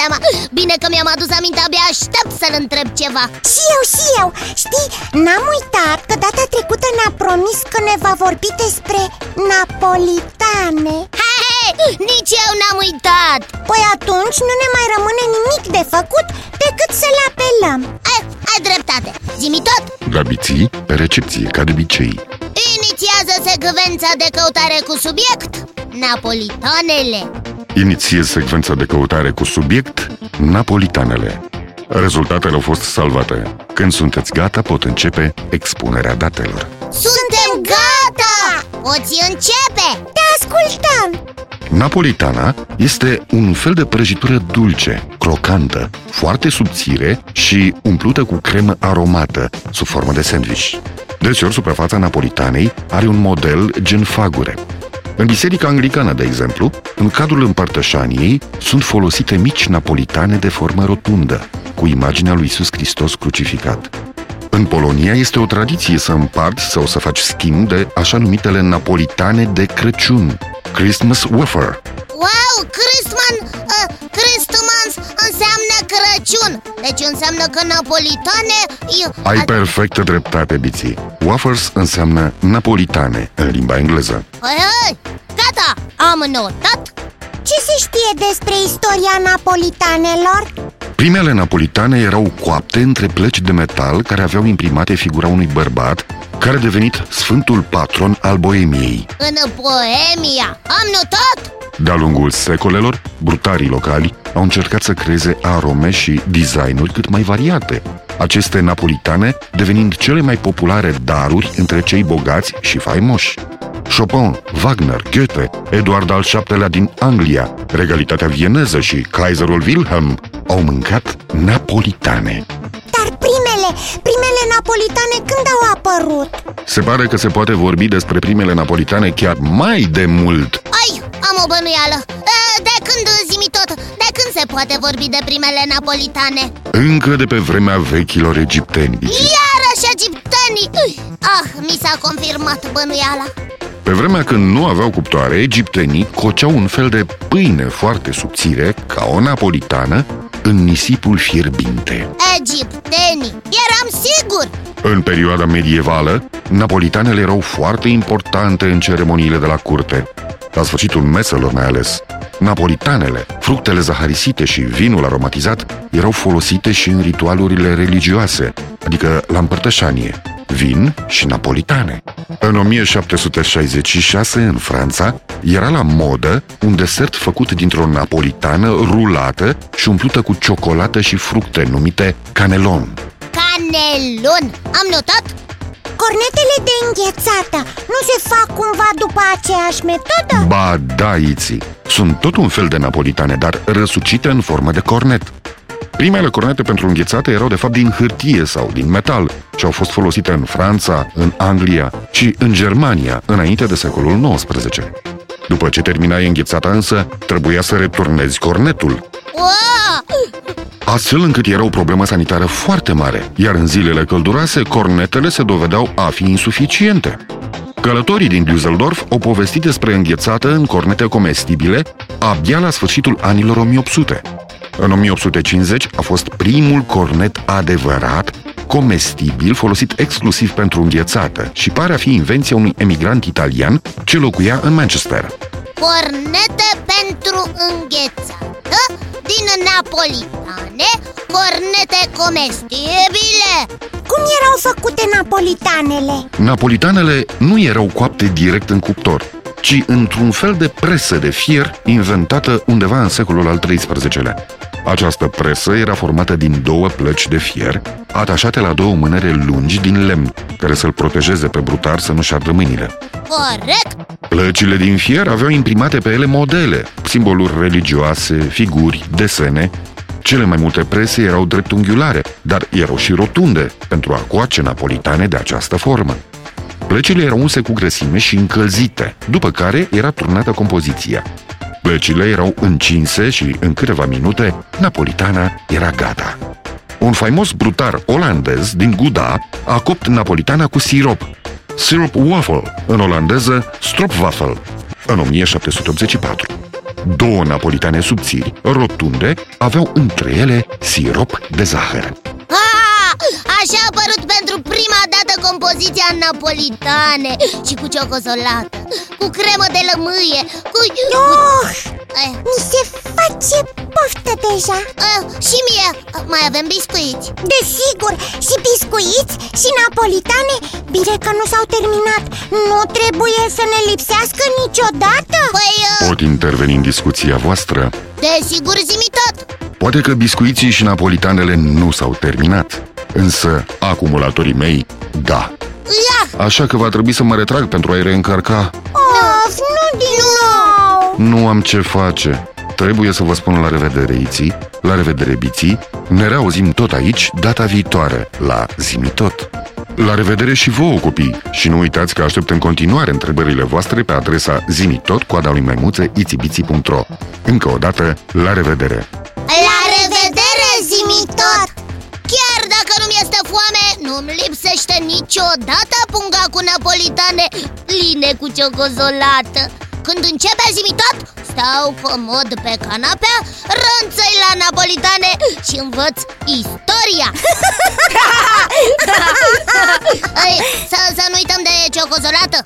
seama. Bine că mi-am adus aminte, abia aștept să-l întreb ceva. Și eu, și eu Știi, n-am uitat că data trecută ne-a promis că ne va vorbi despre napolitane. Hei, nici eu n-am uitat. Păi atunci nu ne mai rămâne nimic de făcut decât să-l apelăm. Ai, ai dreptate, zi tot. Gabiții pe recepție, ca de obicei. Inițiază secvența de căutare cu subiect. Napolitanele Inițiez secvența de căutare cu subiect Napolitanele Rezultatele au fost salvate Când sunteți gata, pot începe expunerea datelor Suntem gata! Poți începe! Te ascultăm! Napolitana este un fel de prăjitură dulce, crocantă, foarte subțire și umplută cu cremă aromată, sub formă de sandwich. Deseori, suprafața napolitanei are un model gen fagure. În biserica anglicană, de exemplu, în cadrul împărtășaniei sunt folosite mici napolitane de formă rotundă, cu imaginea lui Iisus Hristos crucificat. În Polonia este o tradiție să împarți sau să faci schimb de așa numitele napolitane de Crăciun, Christmas wafer. Wow, Christman, uh, Christmas înseamnă Crăciun Deci înseamnă că napolitane... e- Ai a- perfectă dreptate, Biții. Wafers înseamnă napolitane în limba engleză. Hei, hei, gata, am notat Ce se știe despre istoria napolitanelor? Primele napolitane erau coapte între plăci de metal care aveau imprimate figura unui bărbat care a devenit sfântul patron al Boemiei. În Boemia, am notat De-a lungul secolelor, brutarii locali au încercat să creeze arome și designuri cât mai variate. Aceste napolitane devenind cele mai populare daruri între cei bogați și faimoși. Chopin, Wagner, Goethe, Eduard al VII-lea din Anglia, regalitatea vieneză și Kaiserul Wilhelm au mâncat napolitane. Dar primele, primele napolitane când au apărut? Se pare că se poate vorbi despre primele napolitane chiar mai de mult. Ai, am o bănuială Uh, De când, zi tot, de când se poate vorbi de primele napolitane? Încă de pe vremea vechilor egipteni. Iarăși egiptenii Ui, Ah, mi s-a confirmat bănuiala Pe vremea când nu aveau cuptoare, egiptenii coceau un fel de pâine foarte subțire, ca o napolitană, în nisipul fierbinte. Egiptenii, eram sigur În perioada medievală, napolitanele erau foarte importante în ceremoniile de la curte. La sfârșitul meselor mai ales. Napolitanele, fructele zaharisite și vinul aromatizat erau folosite și în ritualurile religioase, adică la împărtășanie, vin și napolitane. În 1766, în Franța, era la modă un desert făcut dintr-o napolitană rulată și umplută cu ciocolată și fructe numite canelon. Canelon Am notat? Cornetele de înghețată nu se fac cumva după aceeași metodă? Ba da, Iții, sunt tot un fel de napolitane, dar răsucite în formă de cornet. Primele cornete pentru înghețate erau de fapt din hârtie sau din metal și au fost folosite în Franța, în Anglia și în Germania înainte de secolul XIX. După ce terminai înghețata însă, trebuia să returnezi cornetul, Wow! astfel încât era o problemă sanitară foarte mare, iar în zilele călduroase, cornetele se dovedeau a fi insuficiente. Călătorii din Düsseldorf au povestit despre înghețată în cornete comestibile abia la sfârșitul anilor 1800. În 1850 a fost primul cornet adevărat, comestibil, folosit exclusiv pentru înghețată și pare a fi invenția unui emigrant italian ce locuia în Manchester. Cornete pentru înghețată Din napolitane Cornete comestibile Cum erau făcute napolitanele? Napolitanele nu erau coapte direct în cuptor, ci într-un fel de presă de fier inventată undeva în secolul al XIII-lea. Această presă era formată din două plăci de fier, atașate la două mânere lungi din lemn, care să-l protejeze pe brutar să nu-și ardă mâinile. Corect Plăcile din fier aveau imprimate pe ele modele, simboluri religioase, figuri, desene. Cele mai multe prese erau dreptunghiulare, dar erau și rotunde, pentru a coace napolitane de această formă. Plăcile erau unse cu grăsime și încălzite, după care era turnată compoziția. Plăcile erau încinse și, în câteva minute, napolitana era gata. Un faimos brutar olandez din Gouda a copt napolitana cu sirop. Syrup Waffle, în olandeză Stroopwafel, în 1784. Două napolitane subțiri, rotunde, aveau între ele sirop de zahăr. Compoziția napolitane Și cu ciocolată, cu cremă de lămâie, cu... Oh, Eh, mi se face poftă deja. Eh, și mie, mai avem biscuiți? Desigur, și biscuiți și napolitane. Bine că nu s-au terminat. Nu trebuie să ne lipsească niciodată. Păi, eh, Pot interveni în discuția voastră? desigur zi tot. Poate că biscuiții și napolitanele nu s-au terminat, însă acumulatorii mei, da. Ia, Așa că va trebui să mă retrag pentru a-i reîncărca. Of, nu din nou Nu am ce face. Trebuie să vă spun la revedere, Iții, la revedere, Biții. Ne reauzim tot aici data viitoare, la Zimi Tot. La revedere și vouă, copii! Și nu uitați că aștept în continuare întrebările voastre pe adresa zimitot, coada lui maimuță, itibiții.ro Încă o dată, la revedere! la Nu-mi lipsește niciodată punga cu napolitane Pline cu ciocozolată. Când începe zimitat, stau comod pe canapea Rânțăi la napolitane și învăț istoria. Să, să nu uităm de ciocozolată.